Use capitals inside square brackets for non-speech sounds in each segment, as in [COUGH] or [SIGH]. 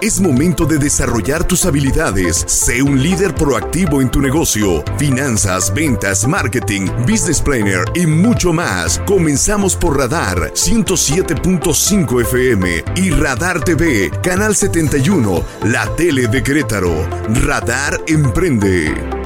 Es momento de desarrollar tus habilidades. Sé un líder proactivo en tu negocio. Finanzas, ventas, marketing, business planner y mucho más. Comenzamos por Radar 107.5 FM y Radar TV, Canal 71, la tele de Querétaro. Radar Emprende.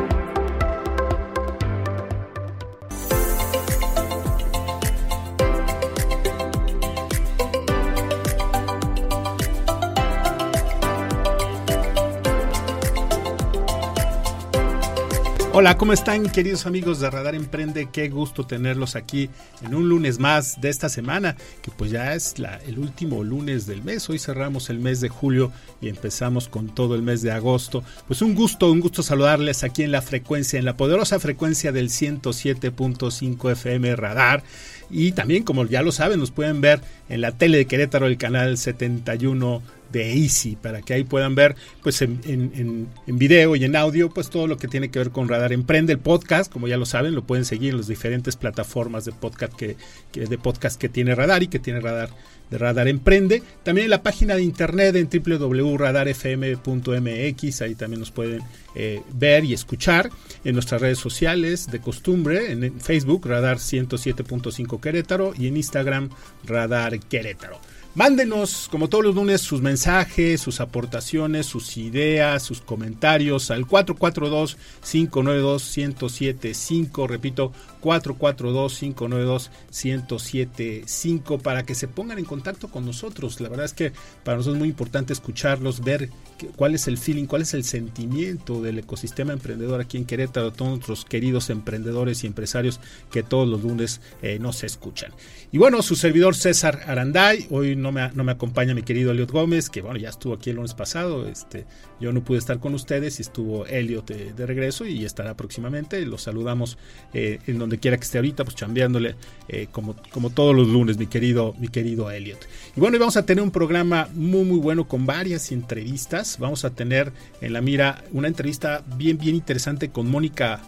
Hola, ¿cómo están queridos amigos de Radar Emprende? Qué gusto tenerlos aquí en un lunes más de esta semana, que pues ya es el último lunes del mes. Hoy cerramos el mes de julio y empezamos con todo el mes de agosto. Pues un gusto, un gusto saludarles aquí en la frecuencia, en la poderosa frecuencia del 107.5 FM Radar. Y también, como ya lo saben, nos pueden ver en la tele de Querétaro, el canal 71 de Easy, para que ahí puedan ver pues en, en, en, video y en audio pues todo lo que tiene que ver con Radar Emprende, el podcast, como ya lo saben, lo pueden seguir en las diferentes plataformas de podcast que, de podcast que tiene Radar y que tiene Radar de Radar Emprende. También en la página de internet en www.radarfm.mx, ahí también nos pueden eh, ver y escuchar. En nuestras redes sociales de costumbre, en Facebook, Radar 107.5 Querétaro y en Instagram, Radar Querétaro. Mándenos, como todos los lunes, sus mensajes, sus aportaciones, sus ideas, sus comentarios al 442-592-1075. Repito, 442-592-1075 para que se pongan en contacto con nosotros. La verdad es que para nosotros es muy importante escucharlos, ver cuál es el feeling, cuál es el sentimiento del ecosistema emprendedor aquí en Querétaro, todos nuestros queridos emprendedores y empresarios que todos los lunes eh, nos escuchan. Y bueno, su servidor César Aranday, hoy no me, no me acompaña mi querido Eliot Gómez, que bueno, ya estuvo aquí el lunes pasado, este, yo no pude estar con ustedes y estuvo Eliot de, regreso y estará próximamente, los saludamos eh, en donde quiera que esté ahorita, pues chambeándole eh, como, como todos los lunes, mi querido, mi querido Elliot. Y bueno, vamos a tener un programa muy, muy bueno con varias entrevistas. Vamos a tener en la mira una entrevista bien, bien interesante con Mónica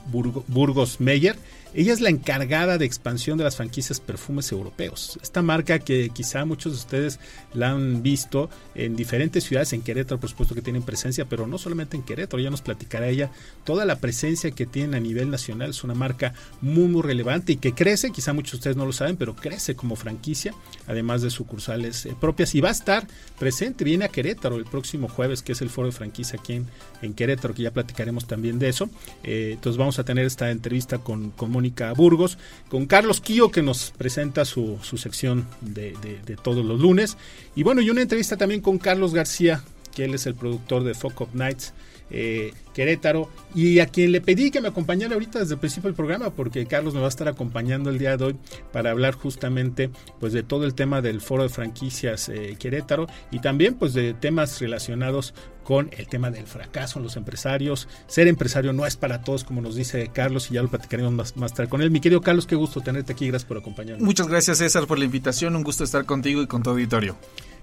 Burgos Meyer ella es la encargada de expansión de las franquicias perfumes europeos. Esta marca que quizá muchos de ustedes la han visto en diferentes ciudades, en Querétaro por supuesto que tienen presencia, pero no solamente en Querétaro, ya nos platicará ella toda la presencia que tiene a nivel nacional. Es una marca muy muy relevante y que crece, quizá muchos de ustedes no lo saben, pero crece como franquicia, además de sucursales eh, propias y va a estar presente, viene a Querétaro el próximo jueves, que es el foro de franquicia aquí en, Querétaro, que ya platicaremos también de eso. Eh, entonces vamos a tener esta entrevista con, con Burgos, con Carlos Quío que nos presenta su, sección de, todos los lunes. Y bueno, y una entrevista también con Carlos García, que él es el productor de Fuck Up Nights. Eh, Querétaro, y a quien le pedí que me acompañara ahorita desde el principio del programa, porque Carlos me va a estar acompañando el día de hoy para hablar justamente pues de todo el tema del foro de franquicias eh, Querétaro y también pues de temas relacionados con el tema del fracaso en los empresarios. Ser empresario no es para todos, como nos dice Carlos, y ya lo platicaremos más, más tarde con él. Mi querido Carlos, qué gusto tenerte aquí, gracias por acompañarnos. Muchas gracias César por la invitación, un gusto estar contigo y con tu auditorio.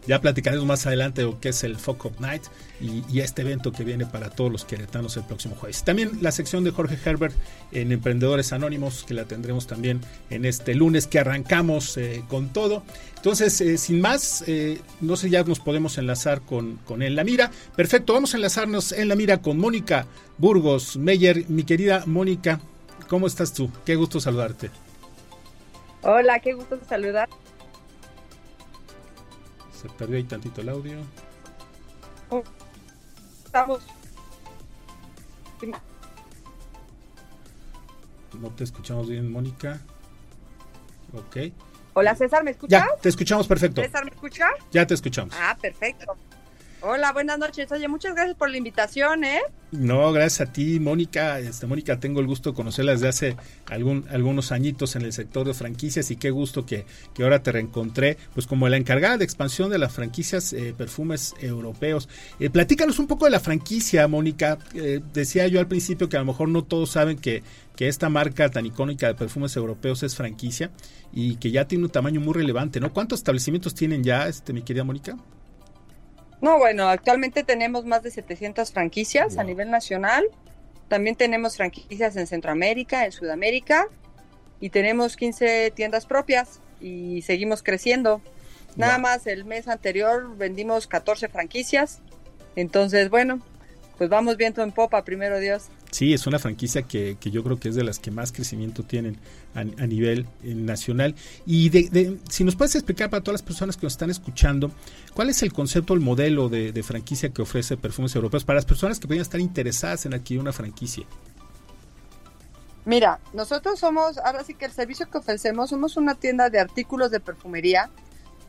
Ya platicaremos más adelante lo que es el Fuck Up Night y, este evento que viene para todos los queretanos el próximo jueves. También la sección de Jorge Herbert en Emprendedores Anónimos, que la tendremos también en este lunes que arrancamos eh, con todo. Entonces, eh, sin más, eh, no sé, ya nos podemos enlazar con, con En la Mira. Perfecto, vamos a enlazarnos en la mira con Mónica Burgos Meyer. Mi querida Mónica, ¿cómo estás tú? Qué gusto saludarte. Hola, qué gusto saludar. Se perdió ahí tantito el audio. estamos. No te escuchamos bien, Mónica. Ok. Hola César, ¿me escuchas? Ya, te escuchamos perfecto. César, ¿me escucha? Ya te escuchamos. Ah, perfecto. Hola, buenas noches. Oye, muchas gracias por la invitación, ¿eh? No, gracias a ti, Mónica. Este, Mónica, tengo el gusto de conocerla desde hace algún, algunos añitos en el sector de franquicias y qué gusto que, que ahora te reencontré, pues como la encargada de expansión de las franquicias eh, perfumes europeos. Eh, platícanos un poco de la franquicia, Mónica. Eh, decía yo al principio que a lo mejor no todos saben que, que esta marca tan icónica de perfumes europeos es franquicia y que ya tiene un tamaño muy relevante, ¿no? ¿Cuántos establecimientos tienen ya, este, mi querida Mónica? No, bueno, actualmente tenemos más de 700 franquicias a nivel nacional. También tenemos franquicias en Centroamérica, en Sudamérica y tenemos 15 tiendas propias y seguimos creciendo. Nada más el mes anterior vendimos 14 franquicias Entonces, bueno, pues vamos viento en popa, primero Dios. Sí, es una franquicia que, que, yo creo que es de las que más crecimiento tienen a, nivel eh, nacional. Y de, si nos puedes explicar para todas las personas que nos están escuchando, ¿cuál es el concepto, el modelo de, de franquicia que ofrece Perfumes Europeos para las personas que puedan estar interesadas en adquirir una franquicia? Mira, nosotros somos, ahora sí que el servicio que ofrecemos, somos una tienda de artículos de perfumería,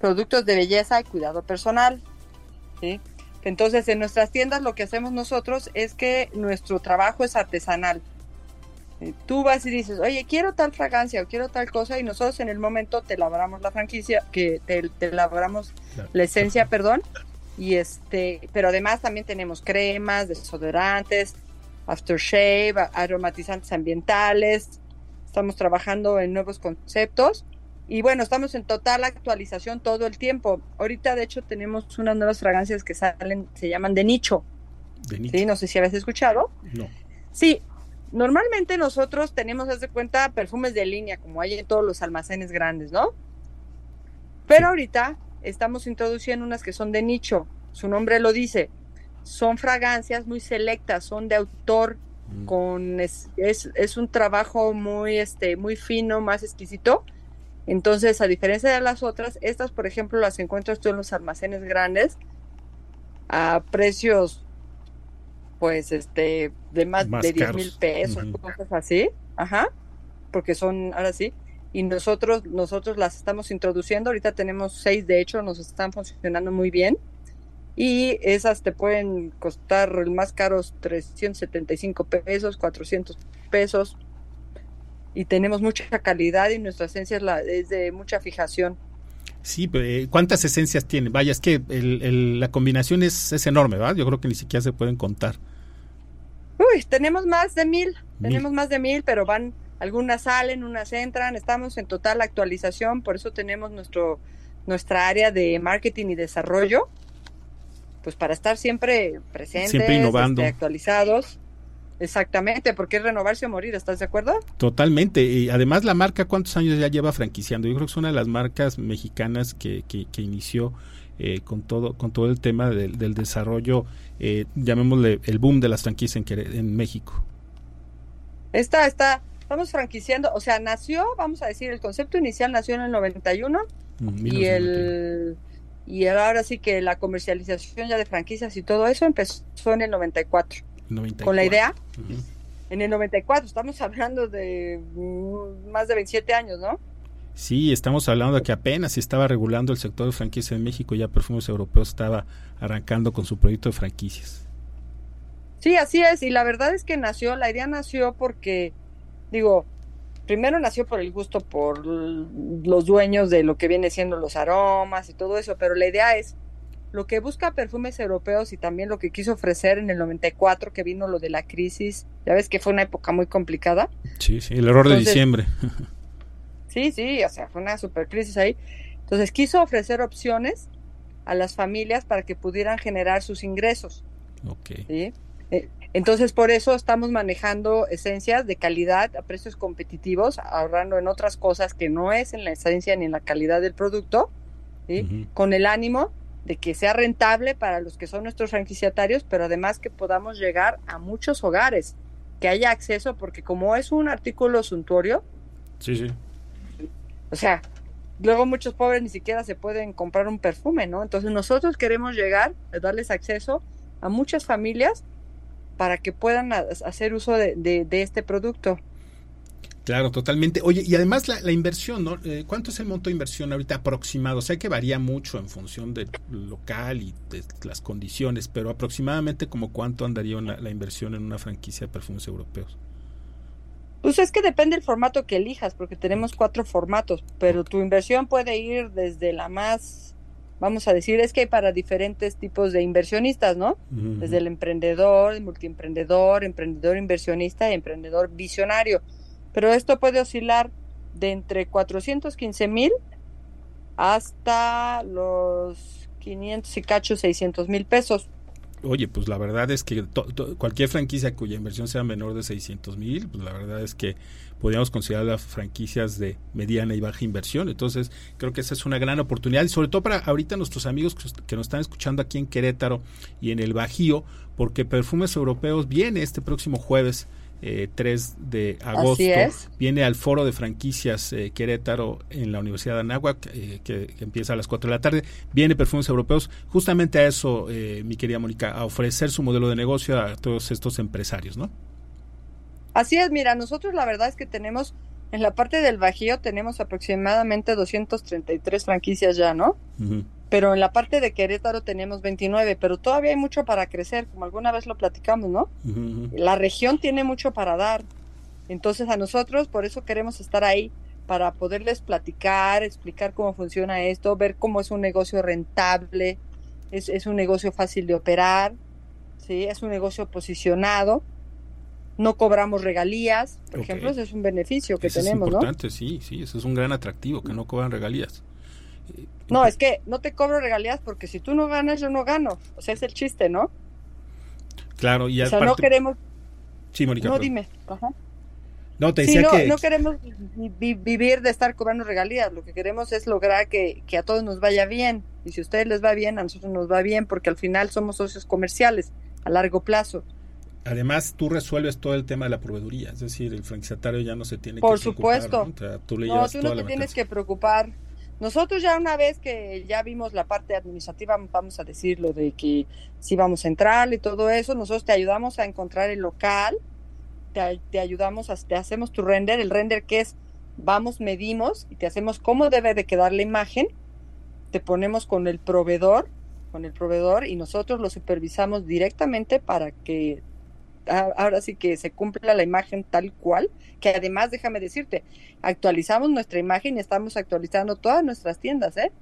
productos de belleza y cuidado personal. ¿sí? Entonces, en nuestras tiendas lo que hacemos nosotros es que nuestro trabajo es artesanal. Eh, tú vas y dices, oye, quiero tal fragancia o quiero tal cosa y nosotros en el momento te elaboramos la franquicia, que te, elaboramos la esencia, perdón, y este, pero además también tenemos cremas, desodorantes, aftershave, aromatizantes ambientales. Estamos trabajando en nuevos conceptos y bueno, estamos en total actualización todo el tiempo. Ahorita de hecho tenemos unas nuevas fragancias que salen, se llaman de nicho. De nicho. Sí, no sé si habías escuchado. No. Sí, normalmente nosotros tenemos, haz de cuenta, perfumes de línea, como hay en todos los almacenes grandes, ¿no? Pero ahorita estamos introduciendo unas que son de nicho. Su nombre lo dice son fragancias muy selectas, son de autor, mm. con es, es, un trabajo muy, este, muy fino, más exquisito. Entonces, a diferencia de las otras, estas, por ejemplo, las encuentras tú en los almacenes grandes a precios, pues, este, de más, de 10 mil pesos, cosas así, ajá, porque son, ahora sí, y nosotros, nosotros las estamos introduciendo, ahorita tenemos seis, de hecho, nos están funcionando muy bien, y esas te pueden costar el más caros 375 pesos, 400 pesos y tenemos mucha calidad y nuestra esencia es, la, es de mucha fijación. Sí, eh, ¿cuántas esencias tiene? Vaya, es que la combinación es, es, enorme, ¿verdad? Yo creo que ni siquiera se pueden contar. Uy, tenemos más de mil, tenemos más de mil, pero van, algunas salen, unas entran, estamos en total actualización, por eso tenemos nuestro nuestra área de marketing y desarrollo, pues para estar siempre presentes, siempre innovando, este, actualizados. Exactamente, porque es renovarse o morir, ¿estás de acuerdo? Totalmente, y además la marca, ¿cuántos años ya lleva franquiciando? Yo creo que es una de las marcas mexicanas que, que, inició eh, con todo con todo el tema del, del desarrollo, eh, llamémosle el boom de las franquicias en, en México. Está, está, estamos franquiciando, o sea, nació, vamos a decir, el concepto inicial nació en el 91 mm, y el y ahora sí que la comercialización ya de franquicias y todo eso empezó en el 94. Con la idea, en el 94, estamos hablando de más de 27 años, ¿no? Sí, estamos hablando de que apenas se estaba regulando el sector de franquicias en México, ya Perfumes Europeos estaba arrancando con su proyecto de franquicias. Sí, así es, y la verdad es que nació, la idea nació porque, digo, primero nació por el gusto por los dueños de lo que viene siendo los aromas y todo eso, pero la idea es lo que busca perfumes europeos y también lo que quiso ofrecer en el 94 que vino lo de la crisis, ya ves que fue una época muy complicada. Sí, sí, el error de diciembre. sí, sí, o sea, fue una super crisis ahí. Entonces quiso ofrecer opciones a las familias para que pudieran generar sus ingresos. Ok. ¿sí? Eh, entonces, por eso estamos manejando esencias de calidad a precios competitivos, ahorrando en otras cosas que no es en la esencia ni en la calidad del producto, con el ánimo de que sea rentable para los que son nuestros franquiciatarios, pero además que podamos llegar a muchos hogares, que haya acceso, porque como es un artículo suntuorio, sí, sí. O sea, luego muchos pobres ni siquiera se pueden comprar un perfume, ¿no? Entonces nosotros queremos llegar a darles acceso a muchas familias para que puedan hacer uso de, este producto. Claro, totalmente. Oye, y además la, inversión, ¿no? Eh, ¿Cuánto es el monto de inversión ahorita aproximado? Sé que varía mucho en función del local y de las condiciones, pero aproximadamente como cuánto andaría la inversión en una franquicia de perfumes europeos. Pues es que depende del formato que elijas, porque tenemos cuatro formatos, pero tu inversión puede ir desde la más vamos a decir, es que hay para diferentes tipos de inversionistas, ¿no? Desde el emprendedor, el multiemprendedor, emprendedor inversionista y emprendedor visionario. Pero esto puede oscilar de entre 415 mil hasta los 500 y cacho 600 mil pesos. oye, pues la verdad es que cualquier franquicia cuya inversión sea menor de 600 mil, pues la verdad es que podríamos considerar las franquicias de mediana y baja inversión. Entonces, creo que esa es una gran oportunidad y sobre todo para ahorita nuestros amigos que nos están escuchando aquí en Querétaro y en el Bajío, porque Perfumes Europeos viene este próximo jueves eh, 3 de agosto. Viene al foro de franquicias eh, Querétaro en la Universidad de Anáhuac, eh, que, empieza a las 4 de la tarde. Viene Perfumes Europeos justamente a eso, eh, mi querida Mónica, a ofrecer su modelo de negocio a todos estos empresarios, ¿no? Así es, mira, nosotros la verdad es que tenemos, en la parte del Bajío tenemos aproximadamente 233 franquicias ya, ¿no? Pero en la parte de Querétaro tenemos 29, pero todavía hay mucho para crecer, como alguna vez lo platicamos, ¿no? La región tiene mucho para dar. Entonces a nosotros por eso queremos estar ahí, para poderles platicar, explicar cómo funciona esto, ver cómo es un negocio rentable, es, es un negocio fácil de operar, ¿sí? es un negocio posicionado, no cobramos regalías, por ejemplo, ese es un beneficio que tenemos, es importante, sí, sí, eso es un gran atractivo, que no cobran regalías. No, es que no te cobro regalías porque si tú no ganas, yo no gano. O sea, es el chiste, ¿no? Claro, y O sea, no queremos... Sí, Mónica. No, dime. Ajá. No, te decía que... no queremos vivir de estar cobrando regalías. Lo que queremos es lograr que, que a todos nos vaya bien. Y si a ustedes les va bien, a nosotros nos va bien porque al final somos socios comerciales a largo plazo. Además, tú resuelves todo el tema de la proveeduría, es decir, el franquiciatario ya no se tiene Por que preocupar. Por supuesto. ¿no? tú, no, tú no te tienes que preocupar. Nosotros ya una vez que ya vimos la parte administrativa, vamos a decir lo de que si vamos a entrar y todo eso, nosotros te ayudamos a encontrar el local, te, te ayudamos, a, te hacemos tu render, el render que es, vamos, medimos y te hacemos cómo debe de quedar la imagen, te ponemos con el proveedor, con el proveedor y nosotros lo supervisamos directamente para que ahora sí que se cumpla la imagen tal cual, que además déjame decirte, actualizamos nuestra imagen y estamos actualizando todas nuestras tiendas, ¿eh?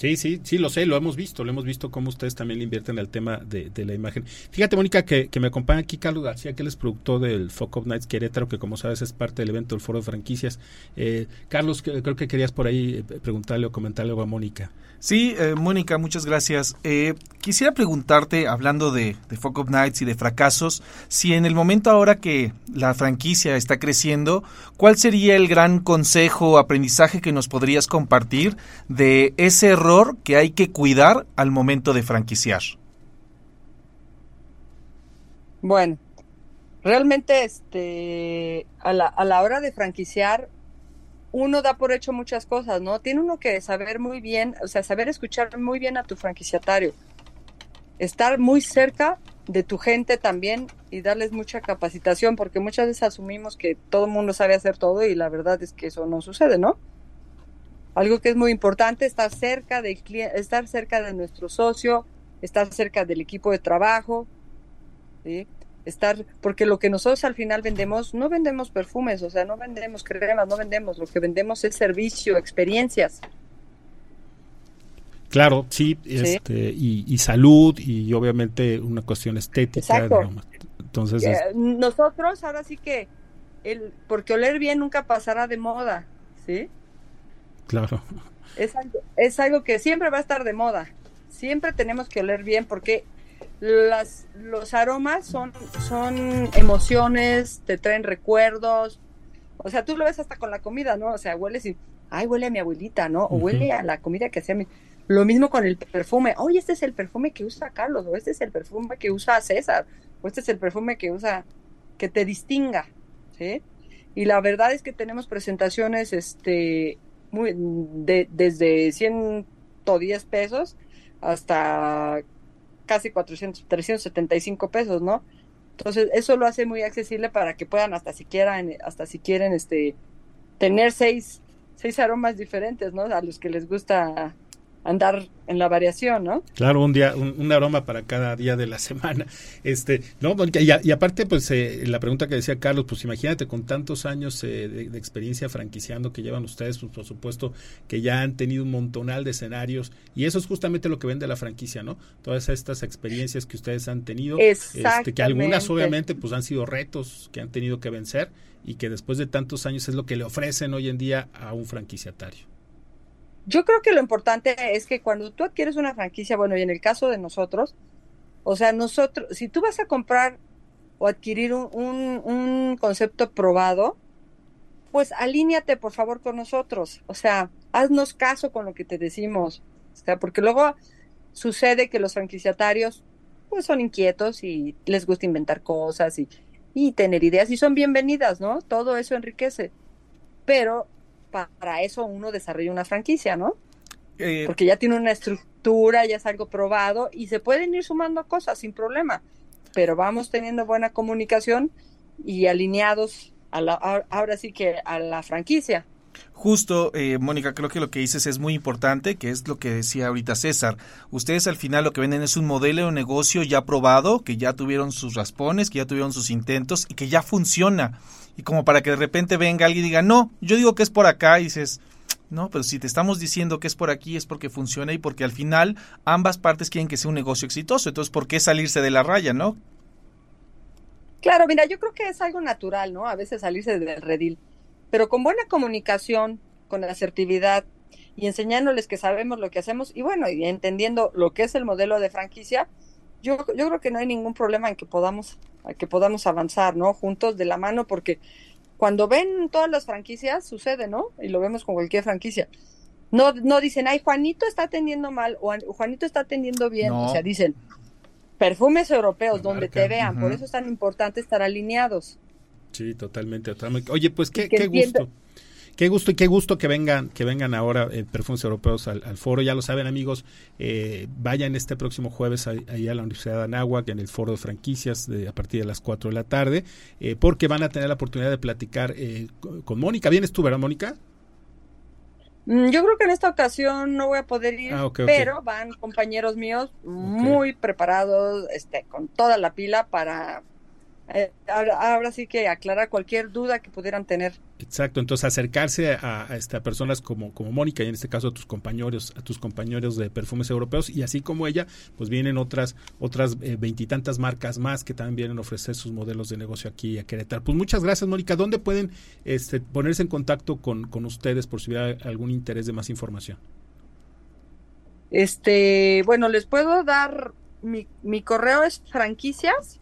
Sí, sí, sí, lo sé, lo hemos visto, lo hemos visto cómo ustedes también le invierten al tema de, la imagen. Fíjate, Mónica, que, que, me acompaña aquí Carlos García, que él es productor del Fuck Up Nights Querétaro, que como sabes es parte del evento del Foro de Franquicias. Eh, Carlos, creo que querías por ahí eh, preguntarle o comentarle algo a Mónica. Sí, eh, Mónica, muchas gracias. Eh, quisiera preguntarte, hablando de, de Fuck Up Nights y de fracasos, si en el momento ahora que la franquicia está creciendo, ¿cuál sería el gran consejo o aprendizaje que nos podrías compartir de ese error que hay que cuidar al momento de franquiciar? Bueno, realmente este, a, la, a la hora de franquiciar, uno da por hecho muchas cosas, ¿no? Tiene uno que saber muy bien, o sea, saber escuchar muy bien a tu franquiciatario, estar muy cerca de tu gente también y darles mucha capacitación, porque muchas veces asumimos que todo el mundo sabe hacer todo y la verdad es que eso no sucede, ¿no? Algo que es muy importante, estar cerca del estar cerca de nuestro socio, estar cerca del equipo de trabajo, ¿sí? estar, porque lo que nosotros al final vendemos, no vendemos perfumes, o sea, no vendemos cremas, no vendemos, lo que vendemos es servicio, experiencias. Claro, sí, Este, y, y, salud y obviamente una cuestión estética. Exacto. Entonces, eh, nosotros ahora sí que, el, porque oler bien nunca pasará de moda, ¿sí? Claro. Es algo, es algo que siempre va a estar de moda. Siempre tenemos que oler bien porque las, los aromas son, son emociones, te traen recuerdos. O sea, tú lo ves hasta con la comida, ¿no? O sea, hueles y, ay, huele a mi abuelita, ¿no? O huele a la comida que hacía mi... Lo mismo con el perfume. Oye, este es el perfume que usa Carlos, o este es el perfume que usa César, o este es el perfume que usa, que te distinga, ¿sí? Y la verdad es que tenemos presentaciones, este, muy, de, desde 110 pesos hasta casi 400, 375 pesos, ¿no? Entonces, eso lo hace muy accesible para que puedan hasta si quieran, hasta si quieren, este, tener seis, seis aromas diferentes, ¿no? A los que les gusta andar en la variación, ¿no? Claro, un día, un, un, aroma para cada día de la [LAUGHS] semana. Este, no, y, y aparte, pues eh, la pregunta que decía Carlos, pues imagínate con tantos años eh, de, de, experiencia franquiciando que llevan ustedes, pues por supuesto que ya han tenido un montonal de escenarios y eso es justamente lo que vende la franquicia, ¿no? Todas estas experiencias que ustedes han tenido, este, que algunas obviamente pues han sido retos que han tenido que vencer y que después de tantos años es lo que le ofrecen hoy en día a un franquiciatario. Yo creo que lo importante es que cuando tú adquieres una franquicia, bueno, y en el caso de nosotros, O sea, nosotros, si tú vas a comprar o adquirir un, un, concepto probado, pues alíñate por favor con nosotros. O sea, haznos caso con lo que te decimos. O sea, porque luego sucede que los franquiciatarios pues son inquietos y les gusta inventar cosas y, y tener ideas y son bienvenidas, ¿no? Todo eso enriquece. Pero para eso uno desarrolla una franquicia, ¿no? Eh, porque ya tiene una estructura, ya es algo probado y se pueden ir sumando cosas sin problema, pero vamos teniendo buena comunicación y alineados a la, ahora sí que a la franquicia. Justo, eh, Mónica, creo que lo que dices es muy importante, que es lo que decía ahorita César. Ustedes al final lo que venden es un modelo de negocio ya probado, que ya tuvieron sus raspones, que ya tuvieron sus intentos y que ya funciona. Y como para que de repente venga alguien y diga, no, yo digo que es por acá y dices, no, pero si te estamos diciendo que es por aquí es porque funciona y porque al final ambas partes quieren que sea un negocio exitoso. Entonces, ¿por qué salirse de la raya, no? Claro, mira, yo creo que es algo natural, ¿no? A veces salirse del redil pero con buena comunicación, con asertividad y enseñándoles que sabemos lo que hacemos y bueno, y entendiendo lo que es el modelo de franquicia, yo, yo creo que no hay ningún problema en que podamos, que podamos avanzar, ¿no? Juntos de la mano, porque cuando ven todas las franquicias sucede, ¿no? Y lo vemos con cualquier franquicia. No, no dicen, ay, Juanito está atendiendo mal o Juanito está atendiendo bien. O sea, dicen, perfumes europeos, donde te vean. Por eso es tan importante estar alineados. Sí, totalmente, Oye, pues qué, qué gusto. Qué gusto y qué gusto que vengan, que vengan ahora eh, perfumes europeos al, foro. Ya lo saben, amigos, eh, vayan este próximo jueves ahí a la Universidad de Anáhuac en el foro de franquicias de, a partir de las 4 de la tarde, eh, porque van a tener la oportunidad de platicar con, Mónica. ¿Vienes tú, verdad, Mónica? Mm, yo creo que en esta ocasión no voy a poder ir, ah, pero van compañeros míos muy preparados, este, con toda la pila para eh, ahora, sí que aclarar cualquier duda que pudieran tener. Exacto, entonces acercarse a, a, personas como, como Mónica y en este caso a tus compañeros, a tus compañeros de perfumes europeos y así como ella, pues vienen otras otras eh, veintitantas marcas más que también vienen a ofrecer sus modelos de negocio aquí a Querétaro. Pues muchas gracias, Mónica. ¿Dónde pueden este, ponerse en contacto con, con ustedes por si hubiera algún interés de más información? Este, bueno, les puedo dar mi, mi correo es franquicias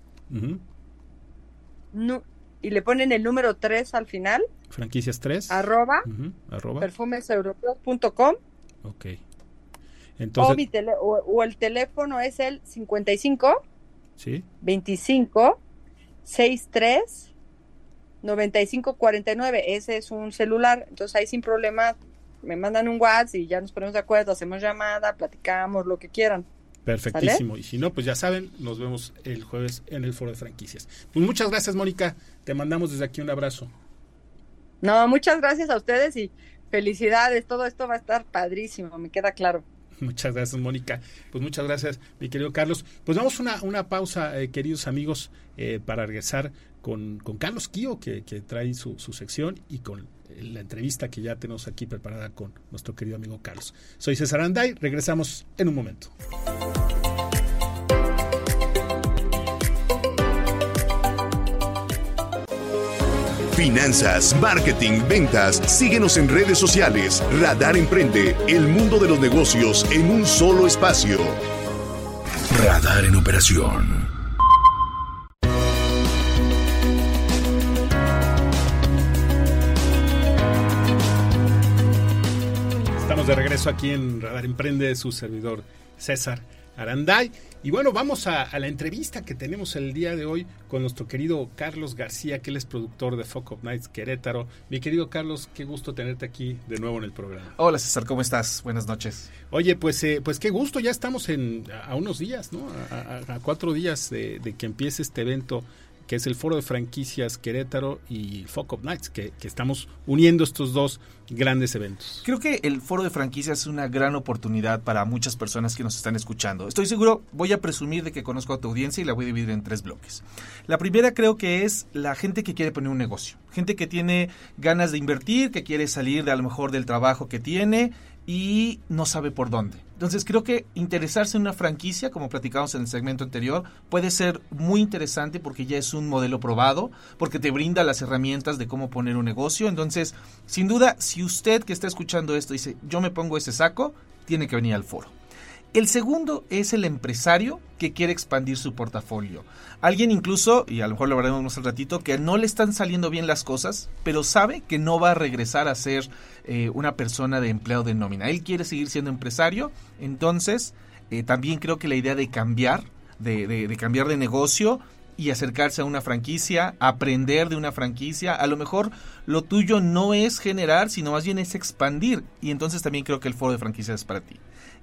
y le ponen el número 3 al final. Franquicias 3. Arroba. Perfumeseuropeos.com. Ok. Entonces, o, el teléfono es el 55 ¿sí? 25 63 95 49. Ese es un celular. Entonces ahí sin problema me mandan un WhatsApp y ya nos ponemos de acuerdo, hacemos llamada, platicamos, lo que quieran. Perfectísimo. Y si no, pues ya saben, nos vemos el jueves en el foro de franquicias. Pues muchas gracias, Mónica. Te mandamos desde aquí un abrazo. No, muchas gracias a ustedes y felicidades. Todo esto va a estar padrísimo, me queda claro. [LAUGHS] Muchas gracias, Mónica. Pues muchas gracias, mi querido Carlos. Pues vamos una, una pausa, eh, queridos amigos, eh, para regresar con, con Carlos Kio, que, que trae su, su sección, y con la entrevista que ya tenemos aquí preparada con nuestro querido amigo Carlos. Soy César Anday, regresamos en un momento. Finanzas, marketing, ventas. Síguenos en redes sociales. Radar Emprende, el mundo de los negocios en un solo espacio. Radar en operación. de regreso aquí en Radar Emprende, su servidor César Aranday. Y bueno, vamos a, la entrevista que tenemos el día de hoy con nuestro querido Carlos García, que él es productor de Fuck of Nights Querétaro. Mi querido Carlos, qué gusto tenerte aquí de nuevo en el programa. Hola César, ¿cómo estás? Buenas noches. Oye, pues, eh, pues qué gusto, ya estamos en, a, unos días, ¿no? A, cuatro días de, de que empiece este evento que es el Foro de Franquicias Querétaro y Fuck Up Nights, que, estamos uniendo estos dos grandes eventos. Creo que el Foro de Franquicias es una gran oportunidad para muchas personas que nos están escuchando. Estoy seguro, voy a presumir de que conozco a tu audiencia y la voy a dividir en tres bloques. La primera creo que es la gente que quiere poner un negocio, gente que tiene ganas de invertir, que quiere salir de a lo mejor del trabajo que tiene y no sabe por dónde. Entonces creo que interesarse en una franquicia, como platicamos en el segmento anterior, puede ser muy interesante porque ya es un modelo probado, porque te brinda las herramientas de cómo poner un negocio. Entonces, sin duda, si usted que está escuchando esto dice, yo me pongo ese saco, tiene que venir al foro. El segundo es el empresario que quiere expandir su portafolio. Alguien incluso, y a lo mejor lo veremos más al ratito, que no le están saliendo bien las cosas, pero sabe que no va a regresar a ser eh, una persona de empleo de nómina. Él quiere seguir siendo empresario, entonces eh, también creo que la idea de cambiar, de cambiar de negocio, y acercarse a una franquicia, aprender de una franquicia. A lo mejor lo tuyo no es generar, sino más bien es expandir. Y entonces también creo que el foro de franquicias es para ti.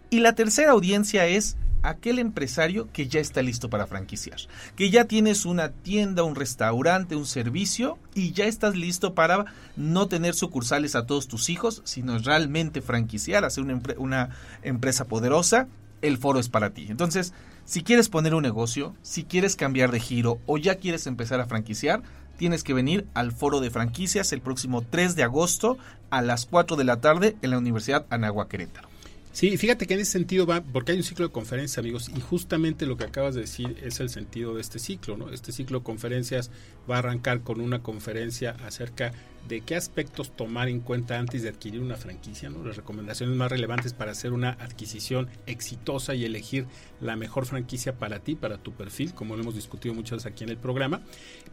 Y la tercera audiencia es aquel empresario que ya está listo para franquiciar, que ya tienes una tienda, un restaurante, un servicio y ya estás listo para no tener sucursales a todos tus hijos, sino realmente franquiciar, hacer una, una empresa poderosa, el foro es para ti. Entonces, si quieres poner un negocio, si quieres cambiar de giro o ya quieres empezar a franquiciar, tienes que venir al foro de franquicias el próximo 3 de agosto a las 4 de la tarde en la Universidad Anagua Querétaro. Sí, fíjate que en ese sentido va, porque hay un ciclo de conferencias, amigos, y justamente lo que acabas de decir es el sentido de este ciclo, ¿no? Este ciclo de conferencias va a arrancar con una conferencia acerca de qué aspectos tomar en cuenta antes de adquirir una franquicia, ¿no? Las recomendaciones más relevantes para hacer una adquisición exitosa y elegir la mejor franquicia para ti, para tu perfil, como lo hemos discutido muchas veces aquí en el programa.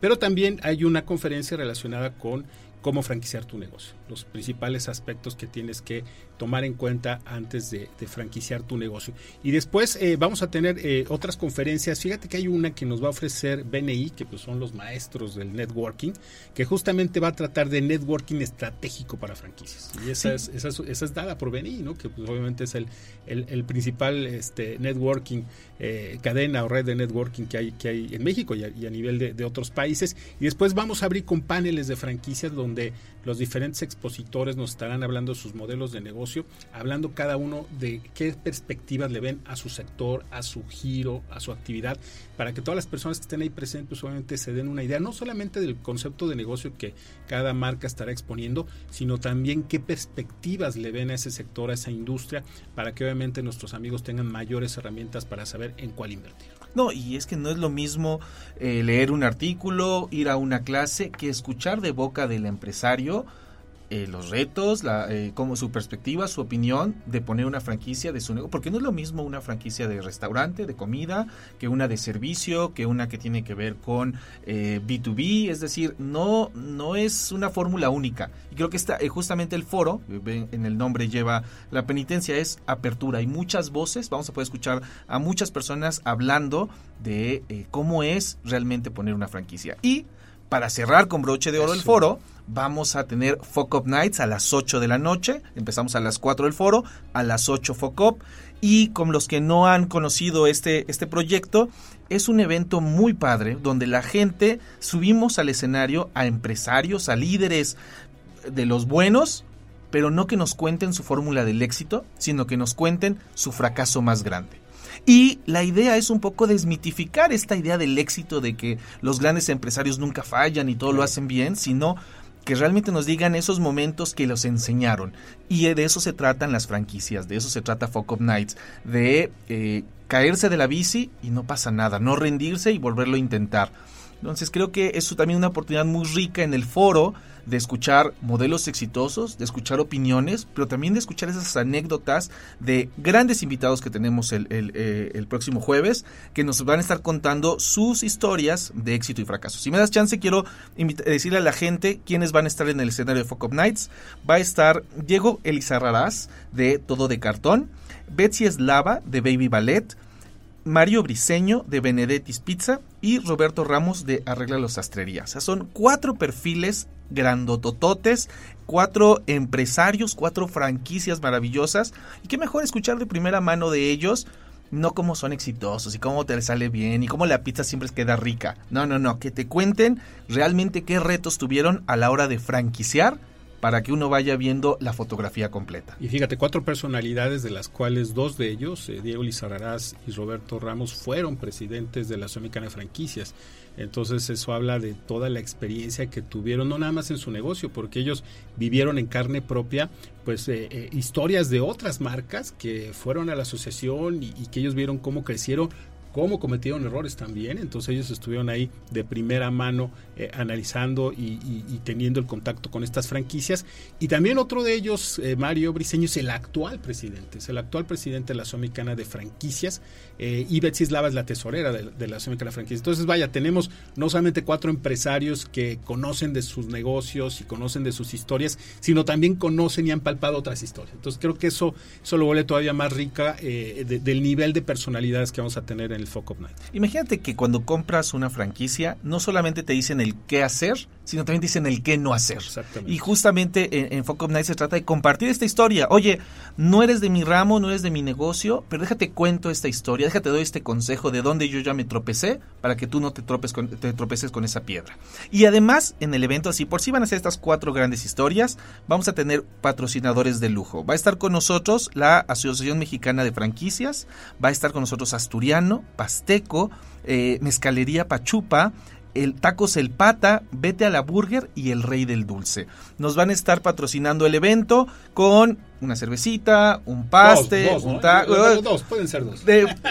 Pero también hay una conferencia relacionada con cómo franquiciar tu negocio, los principales aspectos que tienes que tomar en cuenta antes de, franquiciar tu negocio. Y después eh, vamos a tener eh, otras conferencias. Fíjate que hay una que nos va a ofrecer BNI, que pues son los maestros del networking, que justamente va a tratar de networking estratégico para franquicias. Y esa, es, esa, es, dada por BNI, ¿no? que pues obviamente es el, el, principal este, networking, eh, cadena o red de networking que hay, que hay en México y a, nivel de, de otros países. Y después vamos a abrir con paneles de franquicias donde los diferentes expositores nos estarán hablando de sus modelos de negocio, hablando cada uno de qué perspectivas le ven a su sector, a su giro, a su actividad, para que todas las personas que estén ahí presentes obviamente se den una idea, no solamente del concepto de negocio que cada marca estará exponiendo, sino también qué perspectivas le ven a ese sector, a esa industria, para que obviamente nuestros amigos tengan mayores herramientas para saber en cuál invertir. No, y es que no es lo mismo eh, leer un artículo, ir a una clase, que escuchar de boca del empresario eh, los retos, la, eh, como su perspectiva, su opinión de poner una franquicia de su negocio, porque no es lo mismo una franquicia de restaurante, de comida, que una de servicio, que una que tiene que ver con B2B, es decir, no, no es una fórmula única. Y creo que está justamente el foro, en el nombre lleva la penitencia, es apertura. Hay muchas voces, vamos a poder escuchar a muchas personas hablando de cómo es realmente poner una franquicia. Y para cerrar con broche de oro el foro, vamos a tener Up Nights a las 8 de la noche. Empezamos a las 4 del foro, a las 8 Up. Y con los que no han conocido este, este proyecto, es un evento muy padre donde la gente subimos al escenario a empresarios, a líderes de los buenos, pero no que nos cuenten su fórmula del éxito, sino que nos cuenten su fracaso más grande. Y la idea es un poco desmitificar esta idea del éxito de que los grandes empresarios nunca fallan y todo lo hacen bien, sino que realmente nos digan esos momentos que los enseñaron. Y de eso se tratan las franquicias, de eso se trata Fuck Up Nights, de eh, caerse de la bici y no pasa nada, no rendirse y volverlo a intentar. Entonces creo que es también una oportunidad muy rica en el foro de escuchar modelos exitosos, de escuchar opiniones, pero también de escuchar esas anécdotas de grandes invitados que tenemos el, eh, próximo jueves, que nos van a estar contando sus historias de éxito y fracaso. Si me das chance, quiero decirle a la gente quiénes van a estar en el escenario de Fuck Up Nights. Va a estar Diego Elizarrarás de Todo de Cartón, Betsy Eslava de Baby Ballet, Mario Briseño de Benedetti's Pizza y Roberto Ramos de Arregla los Sastrerías. O sea, son cuatro perfiles grandotototes, cuatro empresarios, cuatro franquicias maravillosas. Y qué mejor escuchar de primera mano de ellos, no cómo son exitosos y cómo te sale bien y cómo la pizza siempre queda rica. No, no, no, que te cuenten realmente qué retos tuvieron a la hora de franquiciar para que uno vaya viendo la fotografía completa. Y fíjate, cuatro personalidades de las cuales dos de ellos, eh, Diego Lizarrarás y Roberto Ramos, fueron presidentes de la Asociación de Franquicias. Entonces eso habla de toda la experiencia que tuvieron, no nada más en su negocio, porque ellos vivieron en carne propia, pues eh, eh, historias de otras marcas que fueron a la asociación y que ellos vieron cómo crecieron cómo cometieron errores también. Entonces ellos estuvieron ahí de primera mano eh, analizando y, teniendo el contacto con estas franquicias. Y también otro de ellos, eh, Mario Briseño, es el actual presidente, es el actual presidente de la Mexicana de Franquicias. Eh, y Betsy Slava es la tesorera de, la Asociación Mexicana de Franquicias. Entonces, vaya, tenemos no solamente cuatro empresarios que conocen de sus negocios y conocen de sus historias, sino también conocen y han palpado otras historias. Entonces, creo que eso, eso lo vuelve todavía más rica del nivel de personalidades que vamos a tener en Imagínate que cuando compras una franquicia, no solamente te dicen el qué hacer, sino también dicen el qué no hacer. Y justamente en, en Focus Night se trata de compartir esta historia. Oye, no eres de mi ramo, no eres de mi negocio, pero déjate cuento esta historia, déjate doy este consejo de dónde yo ya me tropecé para que tú no te, tropes con, te tropeces con esa piedra. Y además, en el evento, así por si van a ser estas cuatro grandes historias, vamos a tener patrocinadores de lujo. Va a estar con nosotros la Asociación Mexicana de Franquicias, va a estar con nosotros Asturiano, Pasteco, eh, Mezcalería Pachupa, el Tacos El Pata, Vete a la Burger y El Rey del Dulce. Nos van a estar patrocinando el evento con una cervecita, un paste, un trago. Dos, pueden ser dos.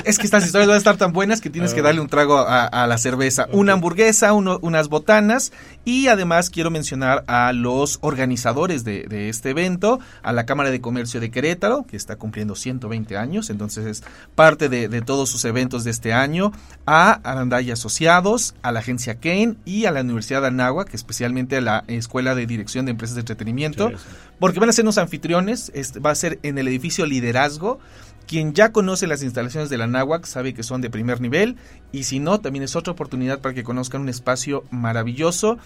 es que estas historias van a estar tan buenas que tienes que darle un trago a, la cerveza. Una hamburguesa, unas botanas y además quiero mencionar a los organizadores de, este evento, a la Cámara de Comercio de Querétaro, que está cumpliendo 120 años, entonces es parte de, todos sus eventos de este año, a Arandaya Asociados, a la agencia Kane y a la Universidad de Anáhuac, especialmente a la Escuela de Dirección de Empresas de Entretenimiento porque van a ser unos anfitriones, este, va a ser en el edificio Liderazgo. Quien ya conoce las instalaciones de la NAWAC sabe que son de primer nivel y si no, también es otra oportunidad para que conozcan un espacio maravilloso.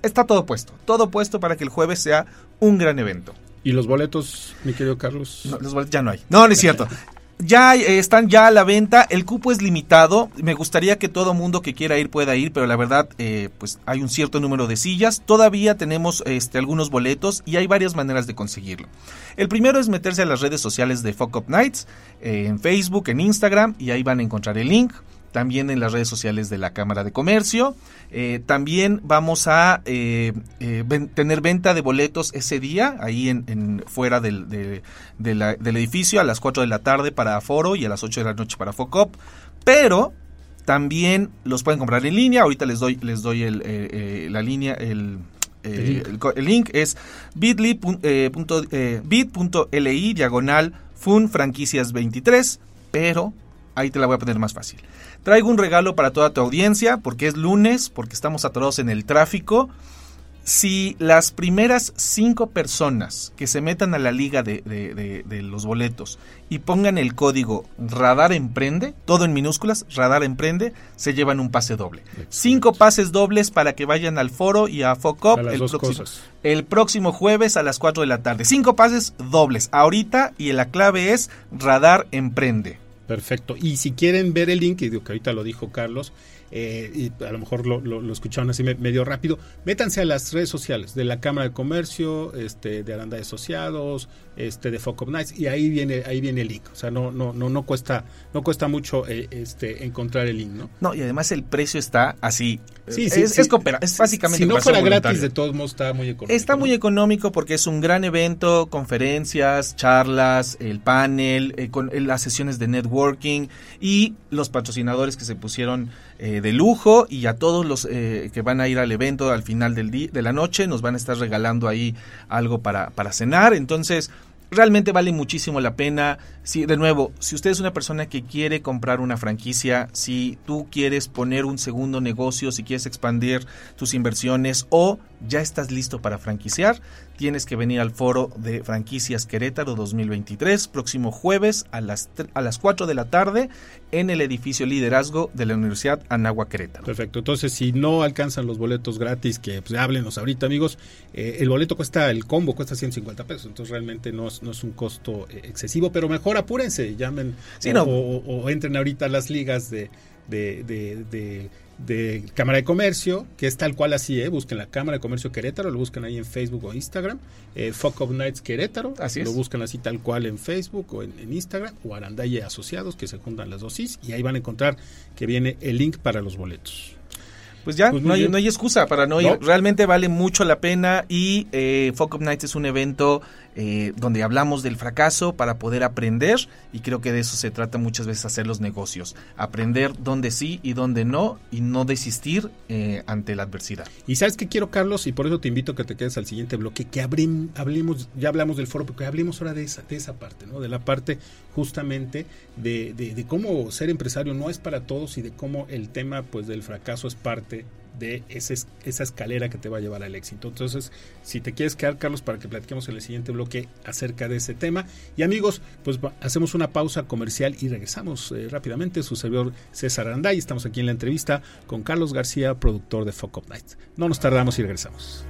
Está todo puesto, todo puesto para que el jueves sea un gran evento. ¿Y los boletos, mi querido Carlos? No, los boletos ya no hay. No, no es cierto. [LAUGHS] ya eh, están ya a la venta, el cupo es limitado, me gustaría que todo mundo que quiera ir pueda ir, pero la verdad eh, pues hay un cierto número de sillas, todavía tenemos este, algunos boletos y hay varias maneras de conseguirlo. El primero es meterse a las redes sociales de Fuck Up Nights, eh, en Facebook, en Instagram y ahí van a encontrar el link también en las redes sociales de la Cámara de Comercio. Eh, también vamos a eh, eh, tener venta de boletos ese día, ahí en, fuera del, del, edificio, a las 4 de la tarde para Aforo y a las 8 de la noche para Focop. Pero también los pueden comprar en línea. Ahorita les doy, les doy el, la línea, el, el link. es bit.ly diagonal fun franquicias 23, pero ahí te la voy a poner más fácil. Traigo un regalo para toda tu audiencia porque es lunes, porque estamos atorados en el tráfico. Si las primeras cinco personas que se metan a la liga de, los boletos y pongan el código Radar Emprende, todo en minúsculas, Radar Emprende, se llevan un pase doble. Cinco pases dobles para que vayan al foro y a Focop el próximo, el próximo jueves a las 4 de la tarde. Cinco pases dobles ahorita y la clave es Radar Emprende. Perfecto. Y si quieren ver el link, que ahorita lo dijo Carlos, eh, y a lo mejor lo, lo, escucharon así medio rápido, métanse a las redes sociales de la Cámara de Comercio, este, de Aranda de Asociados, este, de Focus Nights, y ahí viene, ahí viene el link. O sea, no, no, no, no cuesta, no cuesta mucho eh, este, encontrar el link, ¿no? No, y además el precio está así. Sí, sí, es, es, es básicamente. Si no fuera gratis, de todos modos está muy económico. Está muy económico porque es un gran evento, conferencias, charlas, el panel, eh, con las sesiones de networking y los patrocinadores que se pusieron eh, de lujo y a todos los eh, que van a ir al evento al final del día, de la noche nos van a estar regalando ahí algo para, para cenar. Entonces, realmente vale muchísimo la pena. Si, de nuevo, si usted es una persona que quiere comprar una franquicia, si tú quieres poner un segundo negocio, si quieres expandir tus inversiones o ya estás listo para franquiciar, tienes que venir al foro de franquicias Querétaro 2023, próximo jueves a las, a las 4 de la tarde en el edificio Liderazgo de la Universidad Anagua Querétaro. Perfecto, entonces si no alcanzan los boletos gratis, que pues, háblenos ahorita amigos, eh, el boleto cuesta, el combo cuesta 150 pesos, entonces realmente no es, no es un costo eh, excesivo, pero mejor apúrense, llamen o, entren ahorita a las ligas de, de de Cámara de Comercio, que es tal cual así, ¿eh? busquen la Cámara de Comercio Querétaro, lo buscan ahí en Facebook o Instagram, eh, Fuck of Nights Querétaro, así lo buscan así tal cual en Facebook o en, Instagram, o Arandaye Asociados, que se juntan las dos y ahí van a encontrar que viene el link para los boletos. Pues ya, pues no, hay, no, hay, excusa para no ir. Realmente vale mucho la pena y eh, Fuck of Nights es un evento eh, donde hablamos del fracaso para poder aprender y creo que de eso se trata muchas veces hacer los negocios, aprender dónde sí y dónde no y no desistir eh, ante la adversidad. Y sabes qué quiero Carlos y por eso te invito a que te quedes al siguiente bloque, que hablemos, ya hablamos del foro, pero que hablemos ahora de esa, de esa parte, ¿no? de la parte justamente de, de, de cómo ser empresario no es para todos y de cómo el tema pues del fracaso es parte de esa escalera que te va a llevar al éxito. Entonces, si te quieres quedar, Carlos, para que platiquemos en el siguiente bloque acerca de ese tema. Y amigos, pues hacemos una pausa comercial y regresamos eh, rápidamente. Su servidor César Aranday. Estamos aquí en la entrevista con Carlos García, productor de Fuck Up Night. No nos tardamos y regresamos.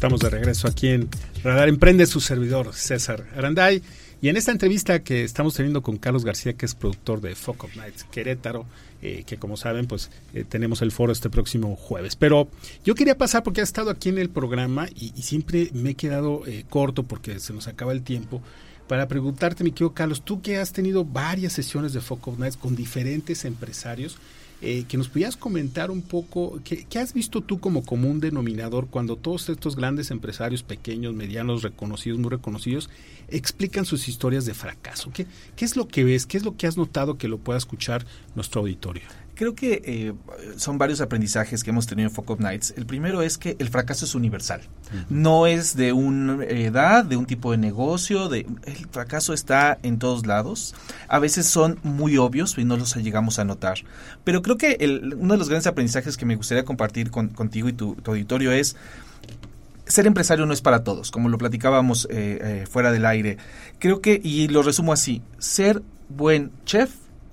Estamos de regreso aquí en Radar Emprende, su servidor César Aranday. Y en esta entrevista que estamos teniendo con Carlos García, que es productor de Fuck of Nights Querétaro, eh, que como saben, pues eh, tenemos el foro este próximo jueves. Pero yo quería pasar porque ha estado aquí en el programa y, siempre me he quedado eh, corto porque se nos acaba el tiempo para preguntarte, mi querido Carlos, tú que has tenido varias sesiones de of Nights con diferentes empresarios, eh, que nos pudieras comentar un poco, ¿qué, has visto tú como común denominador cuando todos estos grandes empresarios, pequeños, medianos, reconocidos, muy reconocidos, explican sus historias de fracaso? ¿Qué, qué es lo que ves? ¿Qué es lo que has notado que lo pueda escuchar nuestro auditorio? Creo que eh, son varios aprendizajes que hemos tenido en Focus Nights. El primero es que el fracaso es universal. No es de una edad, de un tipo de negocio. De, el fracaso está en todos lados. A veces son muy obvios y no los llegamos a notar. Pero creo que el, uno de los grandes aprendizajes que me gustaría compartir contigo y tu, auditorio es ser empresario no es para todos, como lo platicábamos eh, eh, fuera del aire. Creo que, y lo resumo así, ser buen chef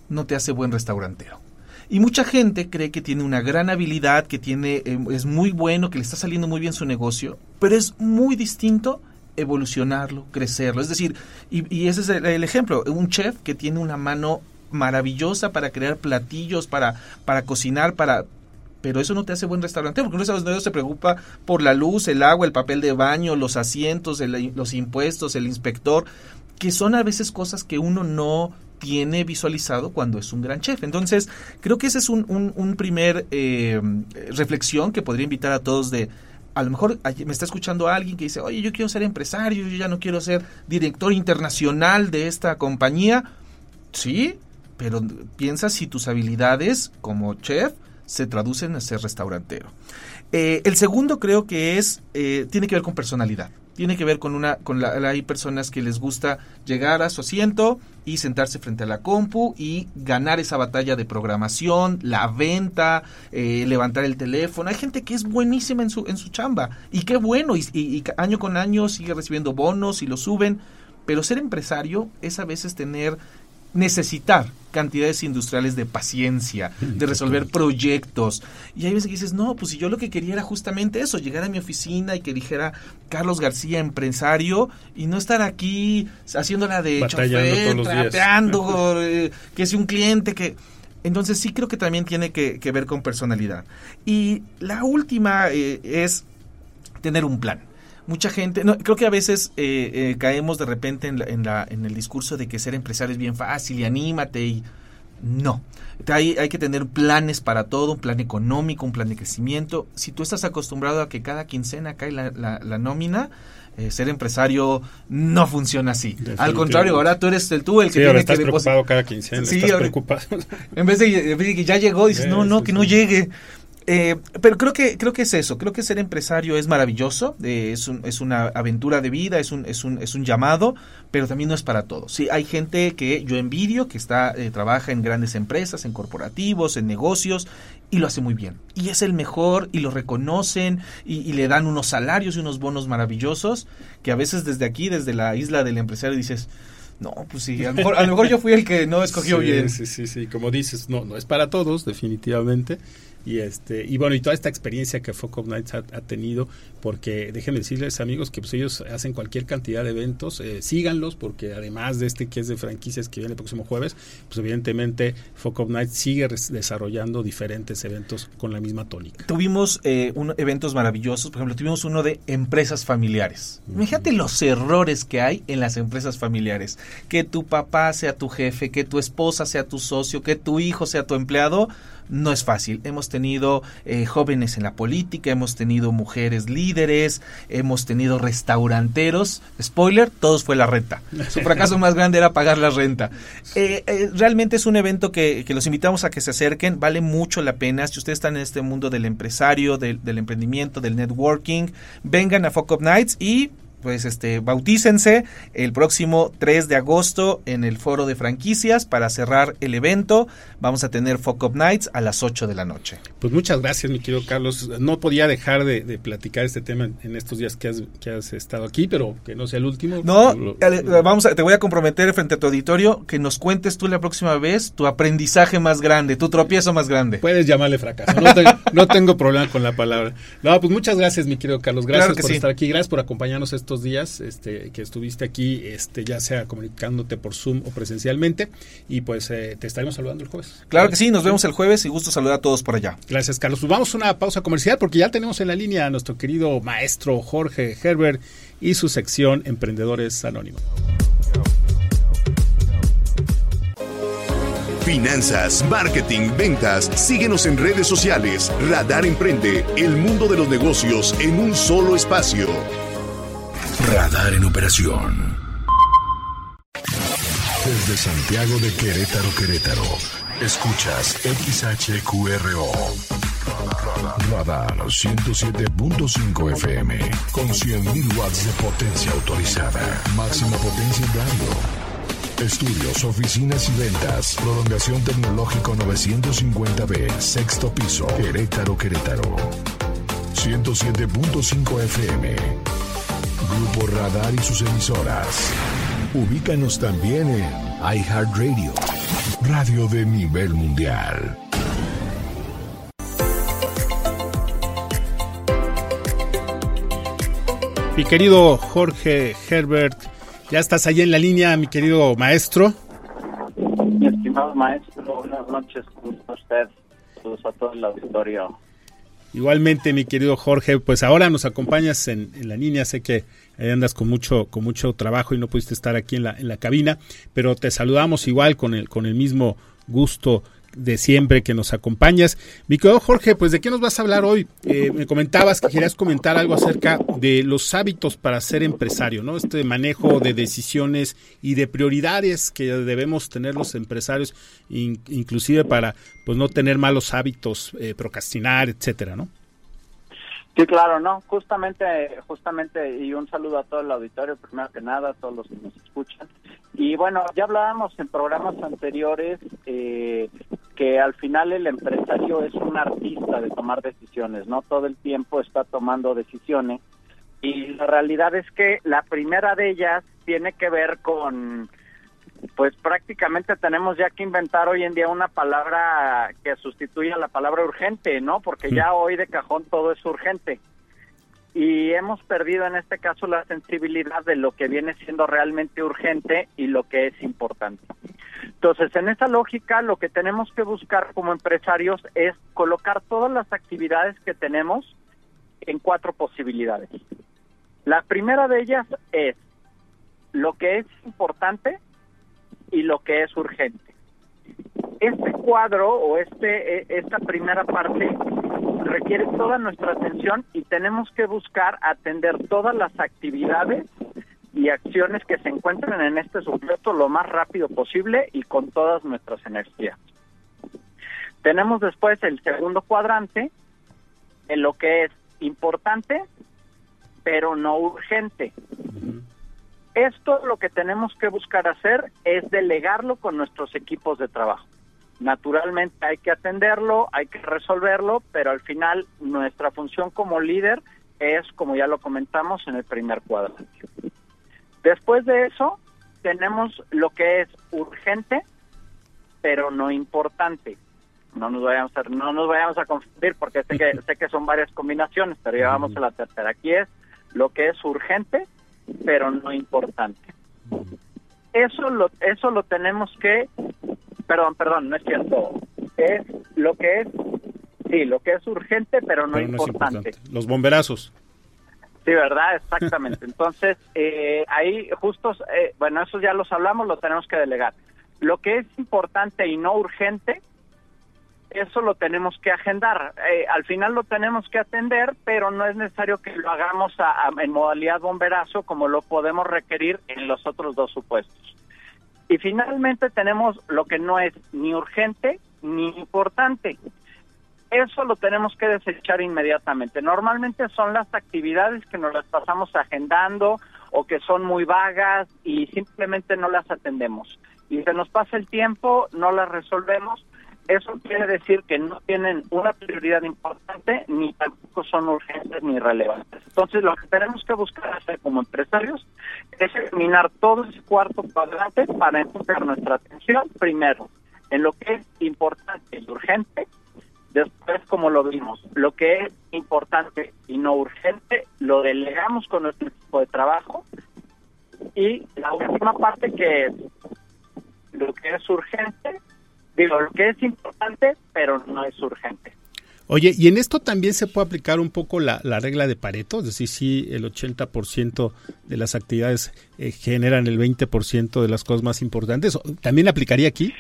no te hace buen restaurantero. Y mucha gente cree que tiene una gran habilidad, que tiene, eh, es muy bueno, que le está saliendo muy bien su negocio, pero es muy distinto evolucionarlo, crecerlo. Es decir, y, ese es el, ejemplo, un chef que tiene una mano maravillosa para crear platillos, para, para cocinar, para, pero eso no te hace buen restaurante, porque un restaurante se preocupa por la luz, el agua, el papel de baño, los asientos, los impuestos, el inspector, que son a veces cosas que uno no tiene visualizado cuando es un gran chef. Entonces, creo que ese es un, un, primer eh, reflexión que podría invitar a todos de, a lo mejor me está escuchando alguien que dice, oye, yo quiero ser empresario, yo ya no quiero ser director internacional de esta compañía. Sí, pero piensa si tus habilidades como chef se traducen a ser restaurantero. Eh, el segundo creo que es, eh, tiene que ver con personalidad tiene que ver con una con la, hay personas que les gusta llegar a su asiento y sentarse frente a la compu y ganar esa batalla de programación, la venta, eh, levantar el teléfono. Hay gente que es buenísima en su en su chamba y qué bueno y, y año con año sigue recibiendo bonos y lo suben. Pero ser empresario es a veces tener necesitar cantidades industriales de paciencia, de resolver proyectos. Y hay veces que dices, no, pues si yo lo que quería era justamente eso, llegar a mi oficina y que dijera Carlos García, empresario, y no estar aquí haciéndola de chofer, trapeando, eh, que es un cliente que... Entonces sí creo que también tiene que, ver con personalidad. Y la última eh, es tener un plan mucha gente, no, creo que a veces eh, eh, caemos de repente en, la, en, la, en el discurso de que ser empresario es bien fácil y anímate y no. Hay, hay que tener planes para todo, un plan económico, un plan de crecimiento. Si tú estás acostumbrado a que cada quincena cae la, la, nómina, eh, ser empresario no funciona así. Al contrario, ahora tú eres el tú el que tiene estás preocupado cada quincena, sí, estás preocupado. En vez de, que ya llegó, dices, no, no, que no llegue. Eh, pero creo que creo que es eso. Creo que ser empresario es maravilloso. Eh, es, un, es una aventura de vida, es un, es un, es un llamado, pero también no es para todos. Sí, hay gente que yo envidio que está eh, trabaja en grandes empresas, en corporativos, en negocios y lo hace muy bien. Y es el mejor y lo reconocen y, y, le dan unos salarios y unos bonos maravillosos que a veces desde aquí, desde la isla del empresario, dices no, pues sí, a lo, mejor, yo fui el que no escogió bien. Sí, sí, sí, como dices, no, no es para todos, definitivamente, y este y bueno y toda esta experiencia que Focus Nights ha, tenido porque déjenme decirles amigos que pues ellos hacen cualquier cantidad de eventos eh, síganlos porque además de este que es de franquicias que viene el próximo jueves pues evidentemente Focus Nights sigue desarrollando diferentes eventos con la misma tónica. Tuvimos eh, eventos maravillosos. Por ejemplo tuvimos uno de empresas familiares. Imagínate los errores que hay en las empresas familiares. Que tu papá sea tu jefe que tu esposa sea tu socio que tu hijo sea tu empleado no es fácil. Hemos tenido eh, jóvenes en la política, hemos tenido mujeres líderes, hemos tenido restauranteros. Spoiler, todos fue la renta. Su fracaso [LAUGHS] más grande era pagar la renta. Eh, eh, realmente es un evento que, los invitamos a que se acerquen, vale mucho la pena. Si ustedes están en este mundo del empresario, del, del emprendimiento, del networking, vengan a Focus Nights y pues este bautícense el próximo 3 de agosto en el foro de franquicias para cerrar el evento. Vamos a tener Fuck Nights a las 8 de la noche. Pues muchas gracias, mi querido Carlos. No podía dejar de, platicar este tema en estos días que has, que has, estado aquí, pero que no sea el último. No, vamos a, te voy a comprometer frente a tu auditorio que nos cuentes tú la próxima vez tu aprendizaje más grande, tu tropiezo más grande. Puedes llamarle fracaso, no, tengo, problema con la palabra. No, pues muchas gracias, mi querido Carlos. Gracias por estar aquí, gracias por acompañarnos estos días este, que estuviste aquí, este, ya sea comunicándote por Zoom o presencialmente, y pues eh, te estaremos saludando el jueves. Claro que sí, nos vemos el jueves y gusto saludar a todos por allá. Gracias, Carlos. Pues vamos a una pausa comercial porque ya tenemos en la línea a nuestro querido maestro Jorge Herbert y su sección Emprendedores Anónimos. Finanzas, marketing, ventas. Síguenos en redes sociales. Radar Emprende, el mundo de los negocios en un solo espacio. Radar en operación. Desde Santiago de Querétaro, Querétaro. Escuchas XHQRO. Radar 107.5 FM con 100.000 watts de potencia autorizada. Máxima potencia en radio. Estudios, oficinas y ventas. Prolongación tecnológico 950B, sexto piso. Querétaro, Querétaro. 107.5 FM. Grupo Radar y sus emisoras. Ubícanos también en iHeartRadio, radio de nivel mundial. Mi querido Jorge Herbert, ya estás ahí en la línea, mi querido maestro. Mi estimado maestro, buenas noches, ¿cómo usted? Saludos a todo el auditorio. Igualmente, mi querido Jorge, pues ahora nos acompañas en, en la línea, sé que andas con mucho, con mucho trabajo y no pudiste estar aquí en la, en la cabina, pero te saludamos igual con el, con el mismo gusto de siempre que nos acompañas. Mi querido Jorge, pues de qué nos vas a hablar hoy? Eh, me comentabas que querías comentar algo acerca de los hábitos para ser empresario, ¿no? Este manejo de decisiones y de prioridades que debemos tener los empresarios, inclusive para pues no tener malos hábitos, eh, procrastinar, etcétera, ¿no? Sí, claro, no, justamente, justamente, y un saludo a todo el auditorio, primero que nada, a todos los que nos escuchan. Y bueno, ya hablábamos en programas anteriores eh, que al final el empresario es un artista de tomar decisiones, ¿no? Todo el tiempo está tomando decisiones. Y la realidad es que la primera de ellas tiene que ver con pues prácticamente tenemos ya que inventar hoy en día una palabra que sustituya la palabra urgente, ¿no? Porque ya hoy de cajón todo es urgente. Y hemos perdido en este caso la sensibilidad de lo que viene siendo realmente urgente y lo que es importante. Entonces, en esa lógica, lo que tenemos que buscar como empresarios es colocar todas las actividades que tenemos en cuatro posibilidades. La primera de ellas es lo que es importante, y lo que es urgente. Este cuadro o este e, esta primera parte requiere toda nuestra atención y tenemos que buscar atender todas las actividades y acciones que se encuentran en este sujeto lo más rápido posible y con todas nuestras energías. Tenemos después el segundo cuadrante en lo que es importante pero no urgente. Esto lo que tenemos que buscar hacer es delegarlo con nuestros equipos de trabajo. Naturalmente hay que atenderlo, hay que resolverlo, pero al final nuestra función como líder es, como ya lo comentamos, en el primer cuadrante. Después de eso, tenemos lo que es urgente, pero no importante. no nos vayamos a, no nos vayamos a confundir porque sé que, [LAUGHS] sé que son varias combinaciones, pero ya vamos a la tercera. Aquí es lo que es urgente, pero no importante. Eso lo, eso lo tenemos que, perdón, perdón, no es cierto, es lo que es, sí, lo que es urgente, pero no, importante. Los bomberazos. Sí, ¿verdad? Exactamente. [LAUGHS] Entonces, eh, ahí justo, eh, bueno, eso ya los hablamos, lo tenemos que delegar. Lo que es importante y no urgente, eso lo tenemos que agendar. Eh, al final lo tenemos que atender, pero no es necesario que lo hagamos en modalidad bomberazo como lo podemos requerir en los otros dos supuestos. Y finalmente tenemos lo que no es ni urgente ni importante. Eso lo tenemos que desechar inmediatamente. Normalmente son las actividades que nos las pasamos agendando o que son muy vagas y simplemente no las atendemos. Y se nos pasa el tiempo, no las resolvemos eso quiere decir que no tienen una prioridad importante ni tampoco son urgentes ni relevantes. Entonces, lo que tenemos que buscar hacer como empresarios es eliminar todo ese cuarto cuadrante para enfocar nuestra atención primero en lo que es importante y urgente, después como lo vimos, lo que es importante y no urgente lo delegamos con nuestro equipo de trabajo y la última parte que es lo que es urgente Digo, lo que es importante, pero no es urgente. Oye, ¿y en esto también se puede aplicar un poco la, regla de Pareto? Es decir, si el 80% de las actividades eh, generan el 20% de las cosas más importantes, ¿también aplicaría aquí?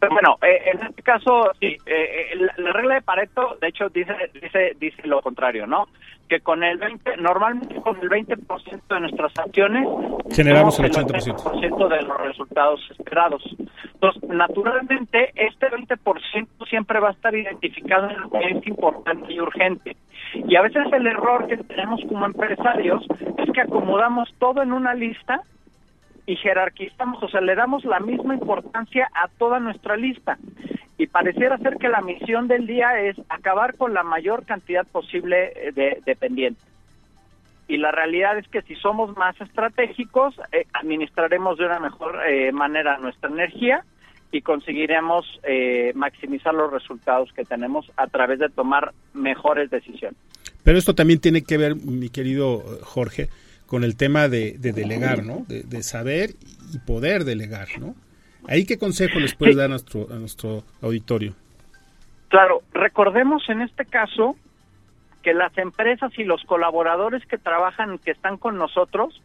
Bueno, eh, en este caso, sí, eh, la, regla de Pareto, de hecho, dice, dice, dice lo contrario, ¿no? que con el 20, normalmente con el 20% de nuestras acciones generamos el 80%. de los resultados esperados. Entonces, naturalmente, este 20% siempre va a estar identificado en lo que es importante y urgente. Y a veces el error que tenemos como empresarios es que acomodamos todo en una lista y jerarquizamos, o sea, le damos la misma importancia a toda nuestra lista y pareciera ser que la misión del día es acabar con la mayor cantidad posible eh, de, dependientes. Y la realidad es que si somos más estratégicos, eh, administraremos de una mejor eh, manera nuestra energía y conseguiremos maximizar los resultados que tenemos a través de tomar mejores decisiones. Pero esto también tiene que ver, mi querido Jorge, con el tema de, delegar, ¿no? De, de, saber y poder delegar, ¿no? ¿Ahí qué consejo les puedes dar a nuestro, a nuestro auditorio? Claro, recordemos en este caso que las empresas y los colaboradores que trabajan, que están con nosotros,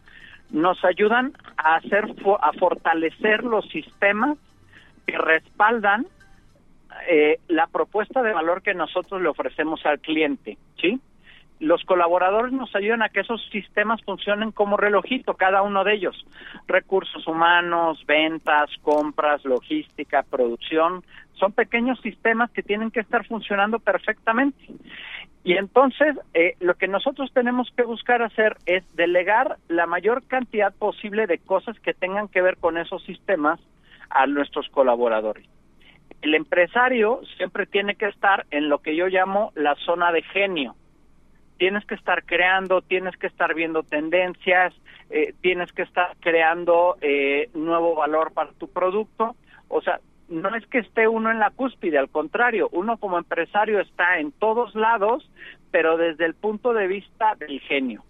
nos ayudan a hacer, a fortalecer los sistemas que respaldan eh, la propuesta de valor que nosotros le ofrecemos al cliente, ¿sí? Los colaboradores nos ayudan a que esos sistemas funcionen como relojito, cada uno de ellos. Recursos humanos, ventas, compras, logística, producción, son pequeños sistemas que tienen que estar funcionando perfectamente. Y entonces, eh, lo que nosotros tenemos que buscar hacer es delegar la mayor cantidad posible de cosas que tengan que ver con esos sistemas a nuestros colaboradores. El empresario siempre tiene que estar en lo que yo llamo la zona de genio tienes que estar creando, tienes que estar viendo tendencias, eh, tienes que estar creando eh, nuevo valor para tu producto. O sea, no es que esté uno en la cúspide, al contrario, uno como empresario está en todos lados, pero desde el punto de vista del genio.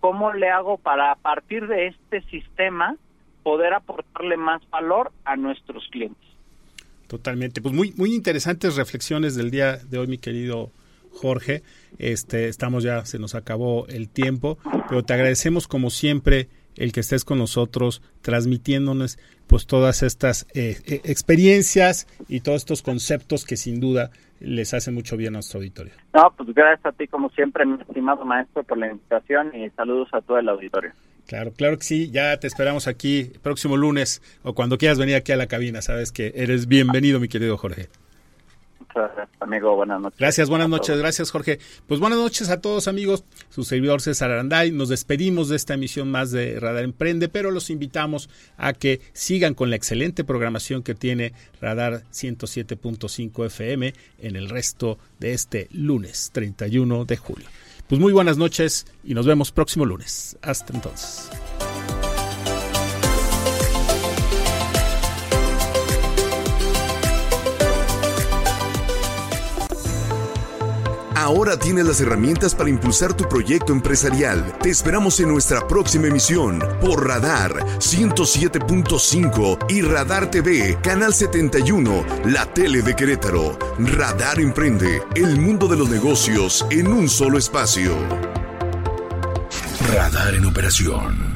¿Cómo le hago para a partir de este sistema poder aportarle más valor a nuestros clientes? Totalmente. Pues muy, muy interesantes reflexiones del día de hoy, mi querido Jorge. Este, estamos ya, se nos acabó el tiempo, pero te agradecemos como siempre el que estés con nosotros transmitiéndonos pues todas estas eh, eh, experiencias y todos estos conceptos que sin duda les hacen mucho bien a nuestro auditorio. No, pues gracias a ti como siempre, mi estimado maestro, por la invitación y saludos a todo el auditorio. Claro, claro que sí, ya te esperamos aquí próximo lunes o cuando quieras venir aquí a la cabina, sabes que eres bienvenido, mi querido Jorge amigo. Buenas noches. Gracias, buenas noches. Gracias, Jorge. Pues buenas noches a todos, amigos. Su servidor César Aranday. Nos despedimos de esta emisión más de Radar Emprende, pero los invitamos a que sigan con la excelente programación que tiene Radar 107.5 FM en el resto de este lunes 31 de julio. Pues muy buenas noches y nos vemos próximo lunes. Hasta entonces. Ahora tienes las herramientas para impulsar tu proyecto empresarial. Te esperamos en nuestra próxima emisión por Radar 107.5 y Radar TV, Canal 71, la tele de Querétaro. Radar Emprende, el mundo de los negocios en un solo espacio. Radar en operación.